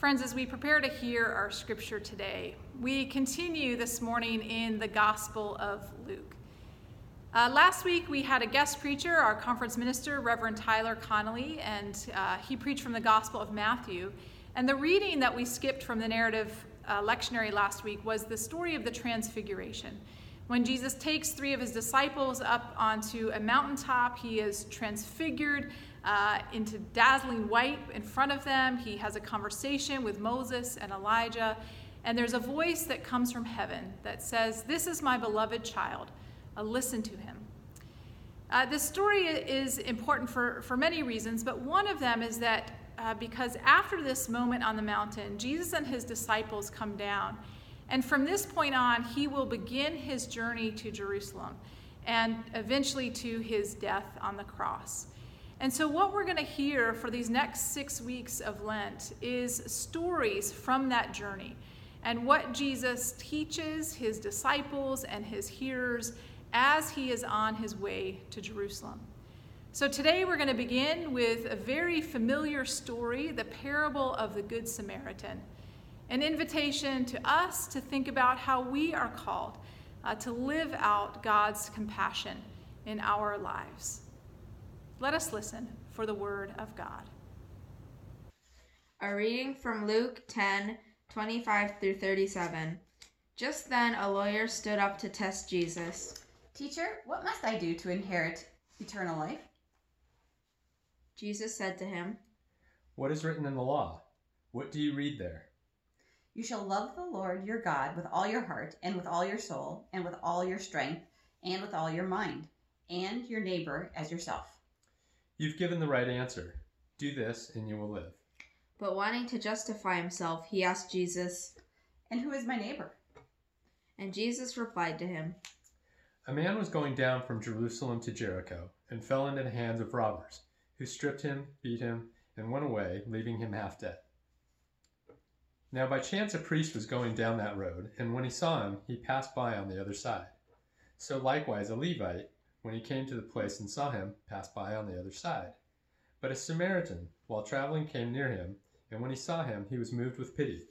Friends, as we prepare to hear our scripture today, we continue this morning in the Gospel of Luke. Uh, last week, we had a guest preacher, our conference minister, Reverend Tyler Connolly, and uh, he preached from the Gospel of Matthew. And the reading that we skipped from the narrative uh, lectionary last week was the story of the Transfiguration. When Jesus takes three of his disciples up onto a mountaintop, he is transfigured uh, into dazzling white in front of them. He has a conversation with Moses and Elijah, and there's a voice that comes from heaven that says, This is my beloved child. Uh, listen to him. Uh, this story is important for, for many reasons, but one of them is that uh, because after this moment on the mountain, Jesus and his disciples come down. And from this point on, he will begin his journey to Jerusalem and eventually to his death on the cross. And so, what we're going to hear for these next six weeks of Lent is stories from that journey and what Jesus teaches his disciples and his hearers as he is on his way to Jerusalem. So, today we're going to begin with a very familiar story the parable of the Good Samaritan, an invitation to us to think about how we are called uh, to live out God's compassion in our lives. Let us listen for the word of God. A reading from Luke 10 25 through 37. Just then a lawyer stood up to test Jesus. Teacher, what must I do to inherit eternal life? Jesus said to him, What is written in the law? What do you read there? You shall love the Lord your God with all your heart, and with all your soul, and with all your strength, and with all your mind, and your neighbor as yourself. You've given the right answer. Do this, and you will live. But wanting to justify himself, he asked Jesus, And who is my neighbor? And Jesus replied to him, A man was going down from Jerusalem to Jericho, and fell into the hands of robbers, who stripped him, beat him, and went away, leaving him half dead. Now by chance a priest was going down that road, and when he saw him, he passed by on the other side. So likewise a Levite, when he came to the place and saw him, passed by on the other side. But a Samaritan, while traveling, came near him, and when he saw him, he was moved with pity.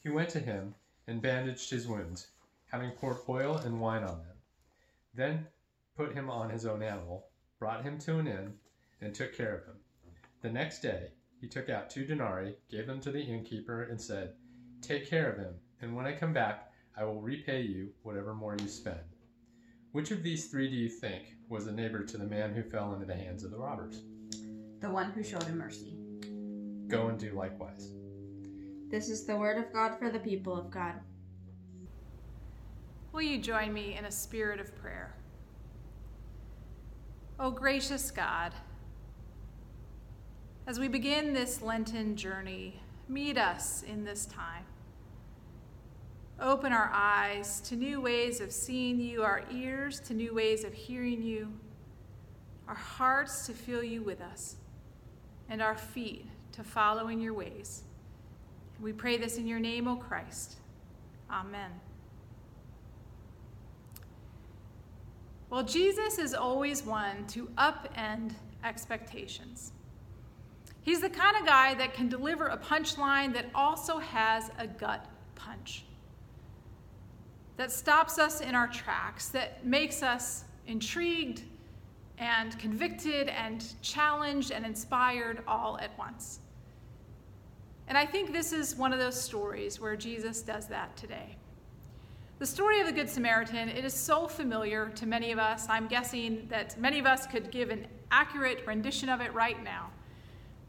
He went to him and bandaged his wounds, having poured oil and wine on them. Then put him on his own animal, brought him to an inn, and took care of him. The next day he took out two denarii, gave them to the innkeeper, and said, Take care of him, and when I come back, I will repay you whatever more you spend. Which of these three do you think was a neighbor to the man who fell into the hands of the robbers? The one who showed him mercy. Go and do likewise. This is the word of God for the people of God. Will you join me in a spirit of prayer? O oh, gracious God, as we begin this Lenten journey, meet us in this time. Open our eyes to new ways of seeing you, our ears to new ways of hearing you, our hearts to feel you with us, and our feet to follow in your ways. We pray this in your name, O Christ. Amen. Well, Jesus is always one to upend expectations. He's the kind of guy that can deliver a punchline that also has a gut punch that stops us in our tracks, that makes us intrigued and convicted and challenged and inspired all at once. And I think this is one of those stories where Jesus does that today. The story of the Good Samaritan, it is so familiar to many of us. I'm guessing that many of us could give an accurate rendition of it right now.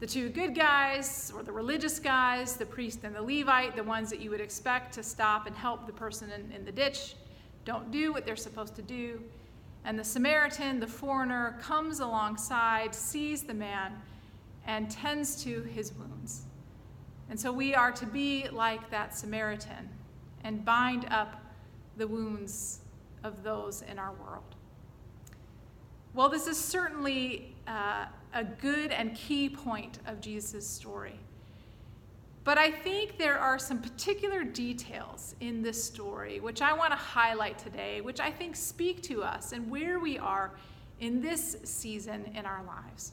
The two good guys, or the religious guys, the priest and the Levite, the ones that you would expect to stop and help the person in, in the ditch, don't do what they're supposed to do. And the Samaritan, the foreigner, comes alongside, sees the man, and tends to his wounds. And so we are to be like that Samaritan and bind up the wounds of those in our world. Well, this is certainly uh, a good and key point of Jesus' story. But I think there are some particular details in this story which I want to highlight today, which I think speak to us and where we are in this season in our lives.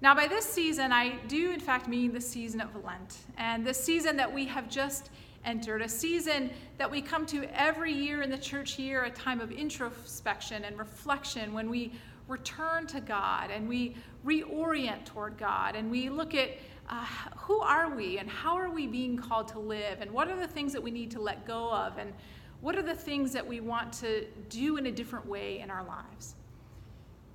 Now, by this season, I do in fact mean the season of Lent, and the season that we have just entered, a season that we come to every year in the church year, a time of introspection and reflection when we return to God and we reorient toward God and we look at uh, who are we and how are we being called to live and what are the things that we need to let go of and what are the things that we want to do in a different way in our lives.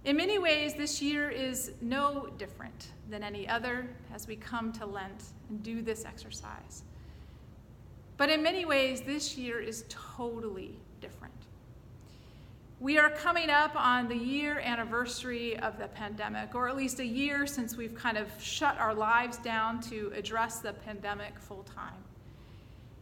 In many ways, this year is no different than any other as we come to Lent and do this exercise. But in many ways, this year is totally. We are coming up on the year anniversary of the pandemic, or at least a year since we've kind of shut our lives down to address the pandemic full time.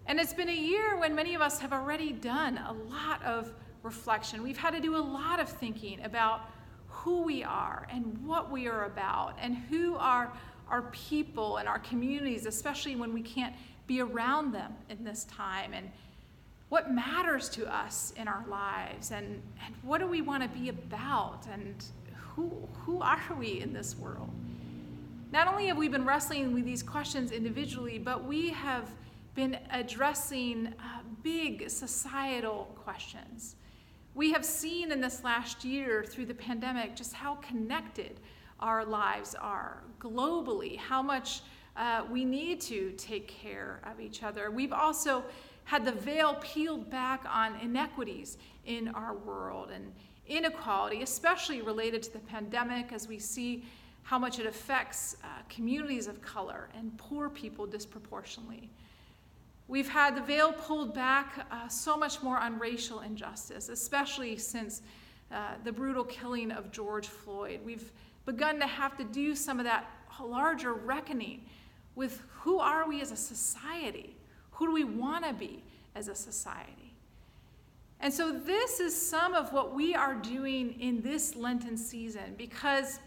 And it's been a year when many of us have already done a lot of reflection. We've had to do a lot of thinking about who we are and what we are about and who are our people and our communities, especially when we can't be around them in this time and what matters to us in our lives and, and what do we want to be about and who, who are we in this world. Not only have we been wrestling with these questions individually, but we have been addressing uh, big societal questions. We have seen in this last year through the pandemic just how connected our lives are globally, how much uh, we need to take care of each other. We've also had the veil peeled back on inequities in our world and inequality, especially related to the pandemic, as we see how much it affects uh, communities of color and poor people disproportionately. We've had the veil pulled back uh, so much more on racial injustice, especially since uh, the brutal killing of George Floyd. We've begun to have to do some of that larger reckoning with who are we as a society? Who do we want to be as a society? And so, this is some of what we are doing in this Lenten season because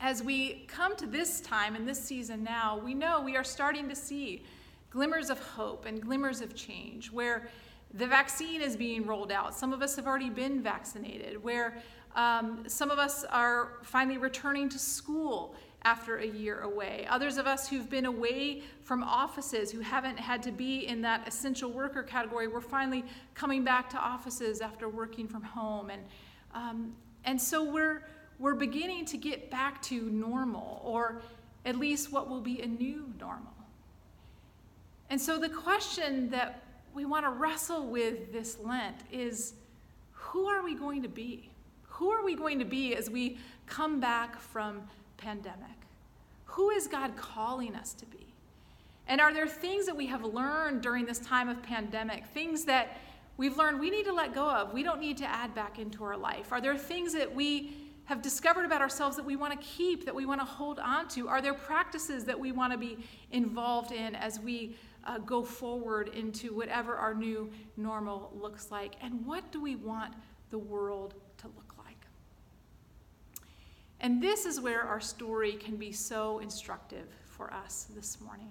as we come to this time in this season now, we know we are starting to see glimmers of hope and glimmers of change, where the vaccine is being rolled out. Some of us have already been vaccinated, where um, some of us are finally returning to school after a year away. Others of us who've been away from offices, who haven't had to be in that essential worker category, we're finally coming back to offices after working from home. And, um, and so we're, we're beginning to get back to normal, or at least what will be a new normal. And so the question that we want to wrestle with this Lent is who are we going to be? Who are we going to be as we come back from pandemic? Who is God calling us to be? And are there things that we have learned during this time of pandemic, things that we've learned we need to let go of, we don't need to add back into our life? Are there things that we have discovered about ourselves that we want to keep, that we want to hold on to? Are there practices that we want to be involved in as we uh, go forward into whatever our new normal looks like? And what do we want the world? And this is where our story can be so instructive for us this morning.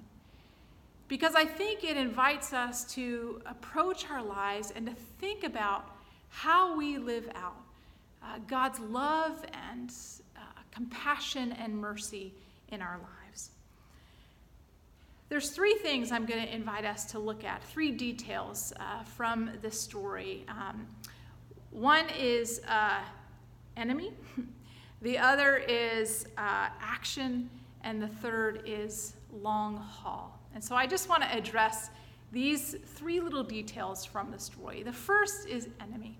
Because I think it invites us to approach our lives and to think about how we live out uh, God's love and uh, compassion and mercy in our lives. There's three things I'm going to invite us to look at, three details uh, from this story. Um, one is uh, enemy, the other is uh, action, and the third is long haul. And so I just want to address these three little details from the story. The first is enemy.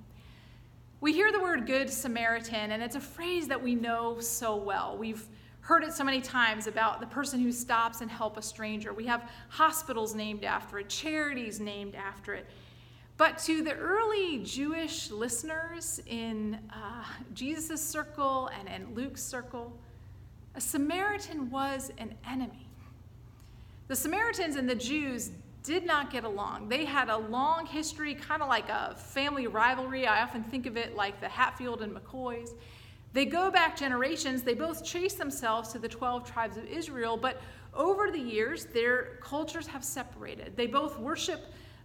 We hear the word Good Samaritan, and it's a phrase that we know so well. We've heard it so many times about the person who stops and help a stranger. We have hospitals named after it, charities named after it. But to the early Jewish listeners in uh, Jesus' circle and in Luke's circle, a Samaritan was an enemy. The Samaritans and the Jews did not get along. They had a long history, kind of like a family rivalry. I often think of it like the Hatfield and McCoys. They go back generations, they both trace themselves to the 12 tribes of Israel, but over the years, their cultures have separated. They both worship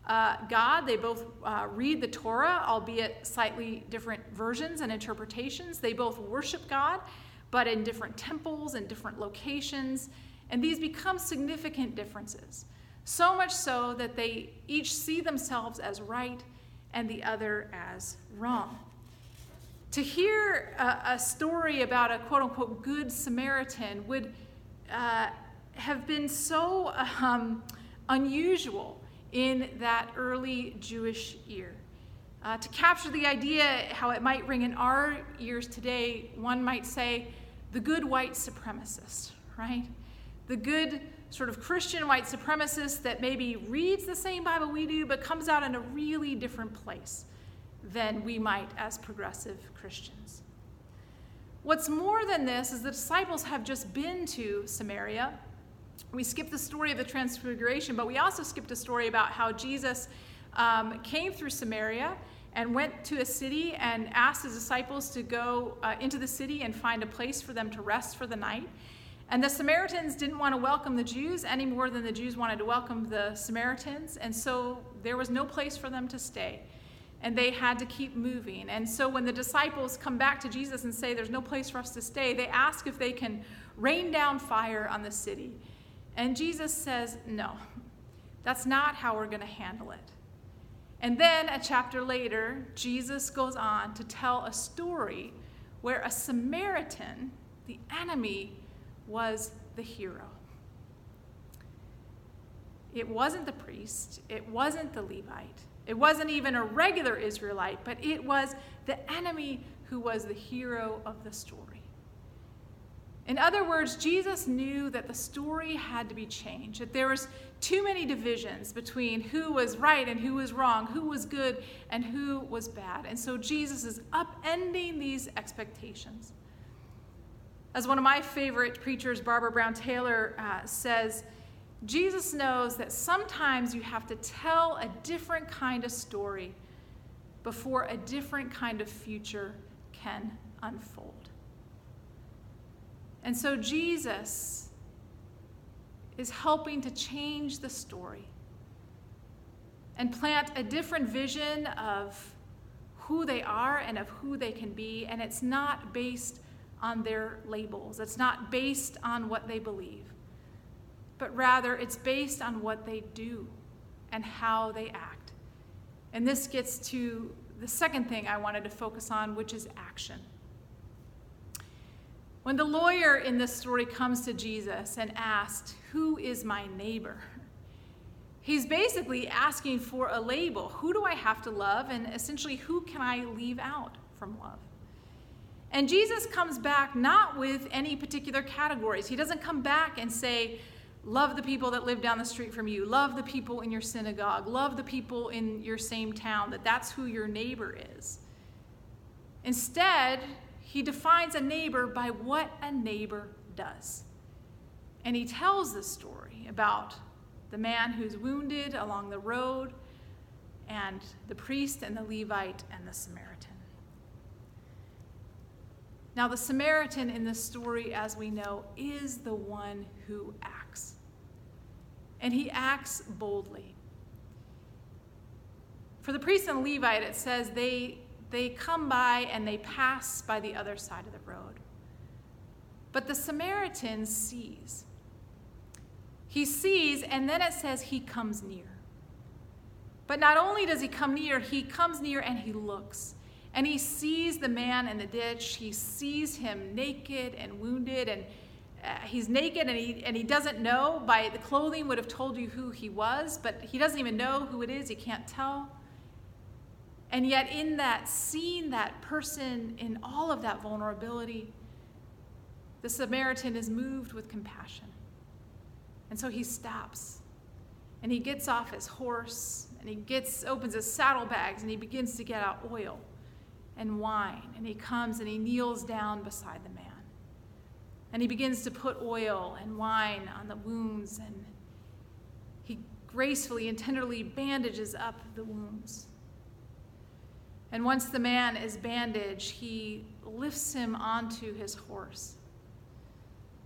uh, God, they both uh, read the Torah, albeit slightly different versions and interpretations. They both worship God, but in different temples and different locations. And these become significant differences. So much so that they each see themselves as right and the other as wrong. To hear a, a story about a quote unquote good Samaritan would uh, have been so um, unusual in that early Jewish ear. Uh, to capture the idea how it might ring in our ears today, one might say the good white supremacist, right? The good sort of Christian white supremacist that maybe reads the same Bible we do, but comes out in a really different place than we might as progressive Christians. What's more than this is the disciples have just been to Samaria. We skipped the story of the Transfiguration, but we also skipped a story about how Jesus um, came through Samaria and went to a city and asked his disciples to go uh, into the city and find a place for them to rest for the night. And the Samaritans didn't want to welcome the Jews any more than the Jews wanted to welcome the Samaritans. And so there was no place for them to stay. And they had to keep moving. And so when the disciples come back to Jesus and say, There's no place for us to stay, they ask if they can rain down fire on the city. And Jesus says, No, that's not how we're going to handle it. And then a chapter later, Jesus goes on to tell a story where a Samaritan, the enemy, was the hero. It wasn't the priest, it wasn't the Levite, it wasn't even a regular Israelite, but it was the enemy who was the hero of the story. In other words, Jesus knew that the story had to be changed, that there was too many divisions between who was right and who was wrong, who was good and who was bad. And so Jesus is upending these expectations. As one of my favorite preachers, Barbara Brown Taylor, uh, says, Jesus knows that sometimes you have to tell a different kind of story before a different kind of future can unfold. And so Jesus is helping to change the story and plant a different vision of who they are and of who they can be. And it's not based on their labels, it's not based on what they believe, but rather it's based on what they do and how they act. And this gets to the second thing I wanted to focus on, which is action. When the lawyer in this story comes to Jesus and asks, Who is my neighbor? He's basically asking for a label. Who do I have to love? And essentially, who can I leave out from love? And Jesus comes back not with any particular categories. He doesn't come back and say, Love the people that live down the street from you. Love the people in your synagogue. Love the people in your same town, that that's who your neighbor is. Instead, he defines a neighbor by what a neighbor does. And he tells the story about the man who's wounded along the road, and the priest and the Levite and the Samaritan. Now, the Samaritan in this story, as we know, is the one who acts. And he acts boldly. For the priest and Levite, it says they they come by and they pass by the other side of the road. But the Samaritan sees. He sees, and then it says he comes near. But not only does he come near, he comes near and he looks. And he sees the man in the ditch. He sees him naked and wounded, and uh, he's naked and he, and he doesn't know. By the clothing, would have told you who he was, but he doesn't even know who it is. He can't tell. And yet, in that, seeing that person in all of that vulnerability, the Samaritan is moved with compassion. And so he stops and he gets off his horse and he gets opens his saddlebags and he begins to get out oil and wine. And he comes and he kneels down beside the man. And he begins to put oil and wine on the wounds and he gracefully and tenderly bandages up the wounds and once the man is bandaged, he lifts him onto his horse.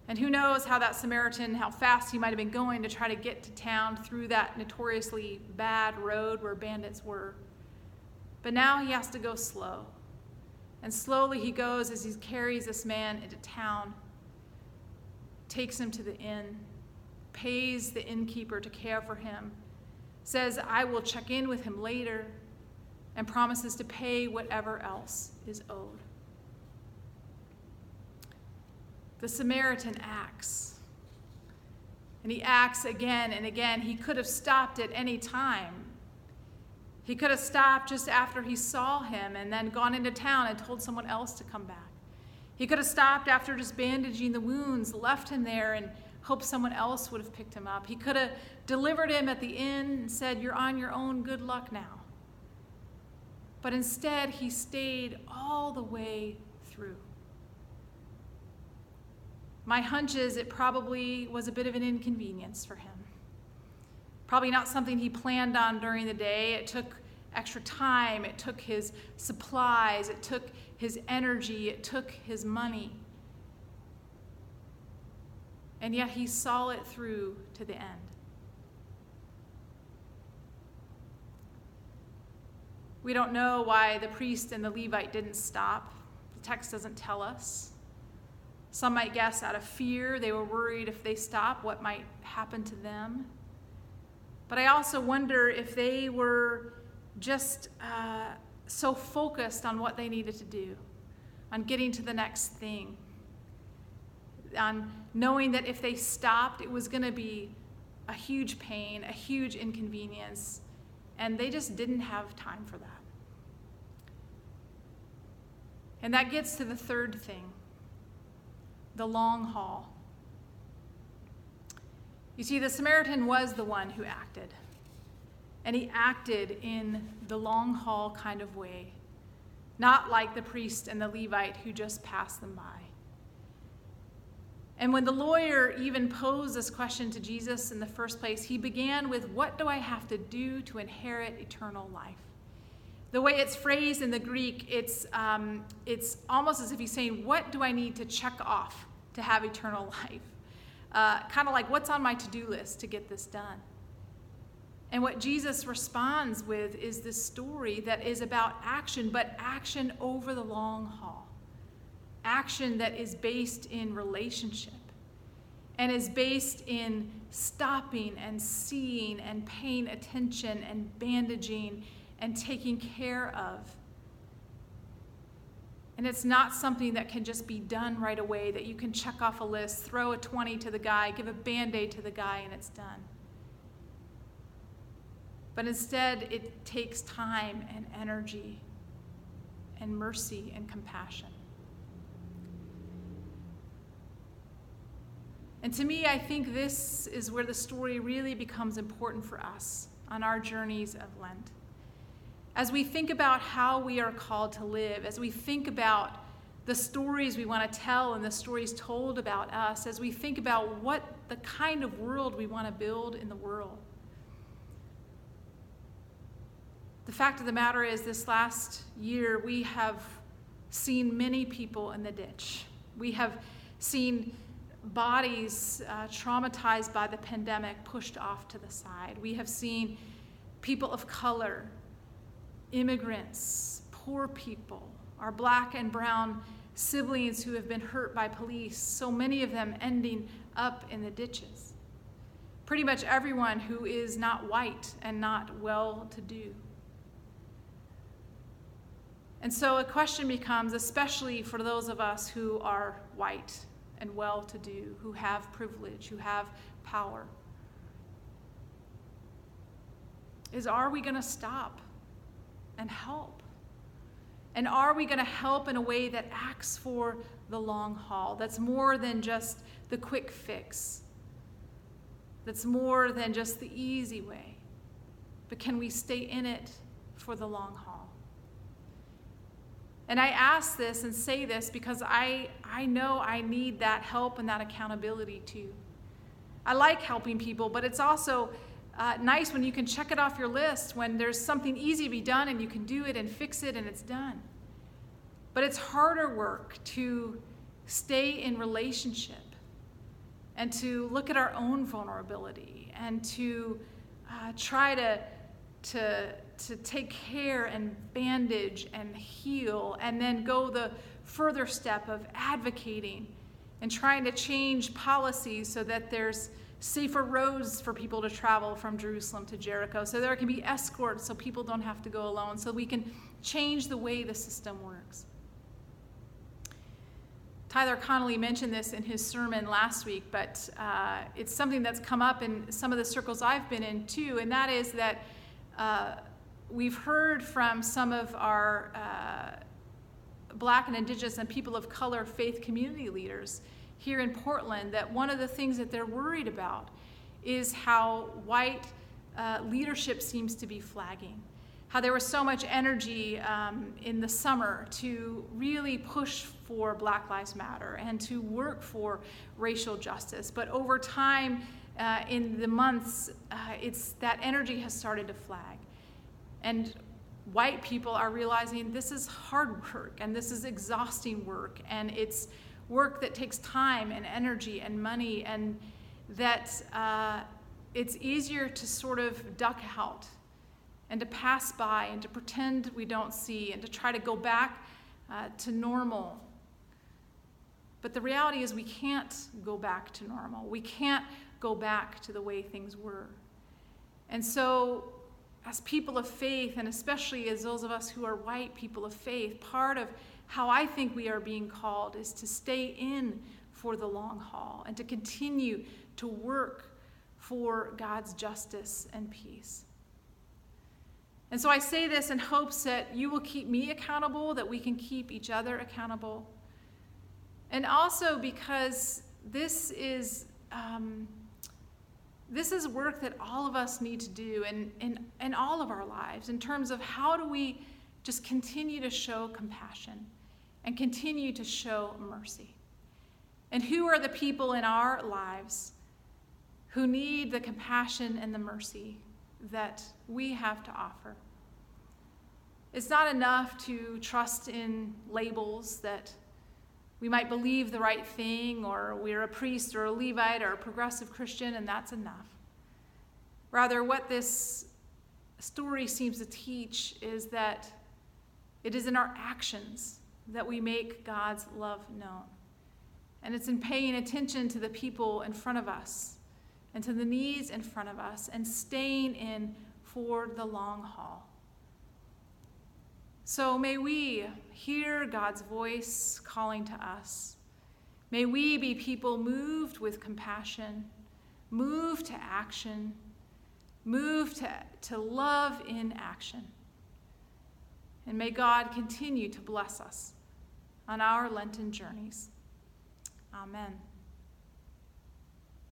And who knows how that Samaritan, how fast he might have been going to try to get to town through that notoriously bad road where bandits were. But now he has to go slow. And slowly he goes as he carries this man into town, takes him to the inn, pays the innkeeper to care for him, says, I will check in with him later, and promises to pay whatever else is owed. The Samaritan acts. And he acts again and again. He could have stopped at any time. He could have stopped just after he saw him and then gone into town and told someone else to come back. He could have stopped after just bandaging the wounds, left him there, and hoped someone else would have picked him up. He could have delivered him at the inn and said, You're on your own, good luck now. But instead, he stayed all the way through. My hunch is it probably was a bit of an inconvenience for him. Probably not something he planned on during the day. It took extra time, it took his supplies, it took his energy, it took his money. And yet he saw it through to the end. We don't know why the priest and the Levite didn't stop. The text doesn't tell us. Some might guess out of fear, they were worried if they stop, what might happen to them. But I also wonder if they were just uh, so focused on what they needed to do, on getting to the next thing, on knowing that if they stopped, it was going to be a huge pain, a huge inconvenience, and they just didn't have time for that. And that gets to the third thing the long haul. You see, the Samaritan was the one who acted. And he acted in the long haul kind of way, not like the priest and the Levite who just passed them by. And when the lawyer even posed this question to Jesus in the first place, he began with, What do I have to do to inherit eternal life? The way it's phrased in the Greek, it's, um, it's almost as if he's saying, What do I need to check off to have eternal life? Uh, kind of like, What's on my to do list to get this done? And what Jesus responds with is this story that is about action, but action over the long haul. Action that is based in relationship and is based in stopping and seeing and paying attention and bandaging and taking care of. And it's not something that can just be done right away, that you can check off a list, throw a 20 to the guy, give a band aid to the guy, and it's done. But instead, it takes time and energy and mercy and compassion. And to me, I think this is where the story really becomes important for us on our journeys of Lent. As we think about how we are called to live, as we think about the stories we want to tell and the stories told about us, as we think about what the kind of world we want to build in the world, The fact of the matter is, this last year, we have seen many people in the ditch. We have seen bodies uh, traumatized by the pandemic pushed off to the side. We have seen people of color, immigrants, poor people, our black and brown siblings who have been hurt by police, so many of them ending up in the ditches. Pretty much everyone who is not white and not well to do. And so a question becomes, especially for those of us who are white and well to do, who have privilege, who have power, is are we going to stop and help? And are we going to help in a way that acts for the long haul, that's more than just the quick fix, that's more than just the easy way? But can we stay in it for the long haul? And I ask this and say this because I, I know I need that help and that accountability too. I like helping people, but it's also uh, nice when you can check it off your list when there's something easy to be done and you can do it and fix it and it's done. But it's harder work to stay in relationship and to look at our own vulnerability and to uh, try to to, to take care and bandage and heal, and then go the further step of advocating and trying to change policies so that there's safer roads for people to travel from Jerusalem to Jericho, so there can be escorts so people don't have to go alone, so we can change the way the system works. Tyler Connolly mentioned this in his sermon last week, but uh, it's something that's come up in some of the circles I've been in too, and that is that uh, we've heard from some of our uh, black and indigenous and people of color faith community leaders here in Portland that one of the things that they're worried about is how white uh, leadership seems to be flagging. How there was so much energy um, in the summer to really push for Black Lives Matter and to work for racial justice. But over time, uh, in the months, uh, it's that energy has started to flag. And white people are realizing this is hard work and this is exhausting work and it's work that takes time and energy and money and that uh, it's easier to sort of duck out and to pass by and to pretend we don't see and to try to go back uh, to normal. But the reality is, we can't go back to normal. We can't go back to the way things were. And so, as people of faith, and especially as those of us who are white people of faith, part of how I think we are being called is to stay in for the long haul and to continue to work for God's justice and peace. And so I say this in hopes that you will keep me accountable, that we can keep each other accountable. And also because this is. Um, this is work that all of us need to do in, in, in all of our lives in terms of how do we just continue to show compassion and continue to show mercy. And who are the people in our lives who need the compassion and the mercy that we have to offer? It's not enough to trust in labels that we might believe the right thing, or we're a priest or a Levite or a progressive Christian, and that's enough. Rather, what this story seems to teach is that it is in our actions that we make God's love known. And it's in paying attention to the people in front of us and to the needs in front of us and staying in for the long haul. So may we hear God's voice calling to us. May we be people moved with compassion, moved to action, moved to, to love in action. And may God continue to bless us on our Lenten journeys. Amen.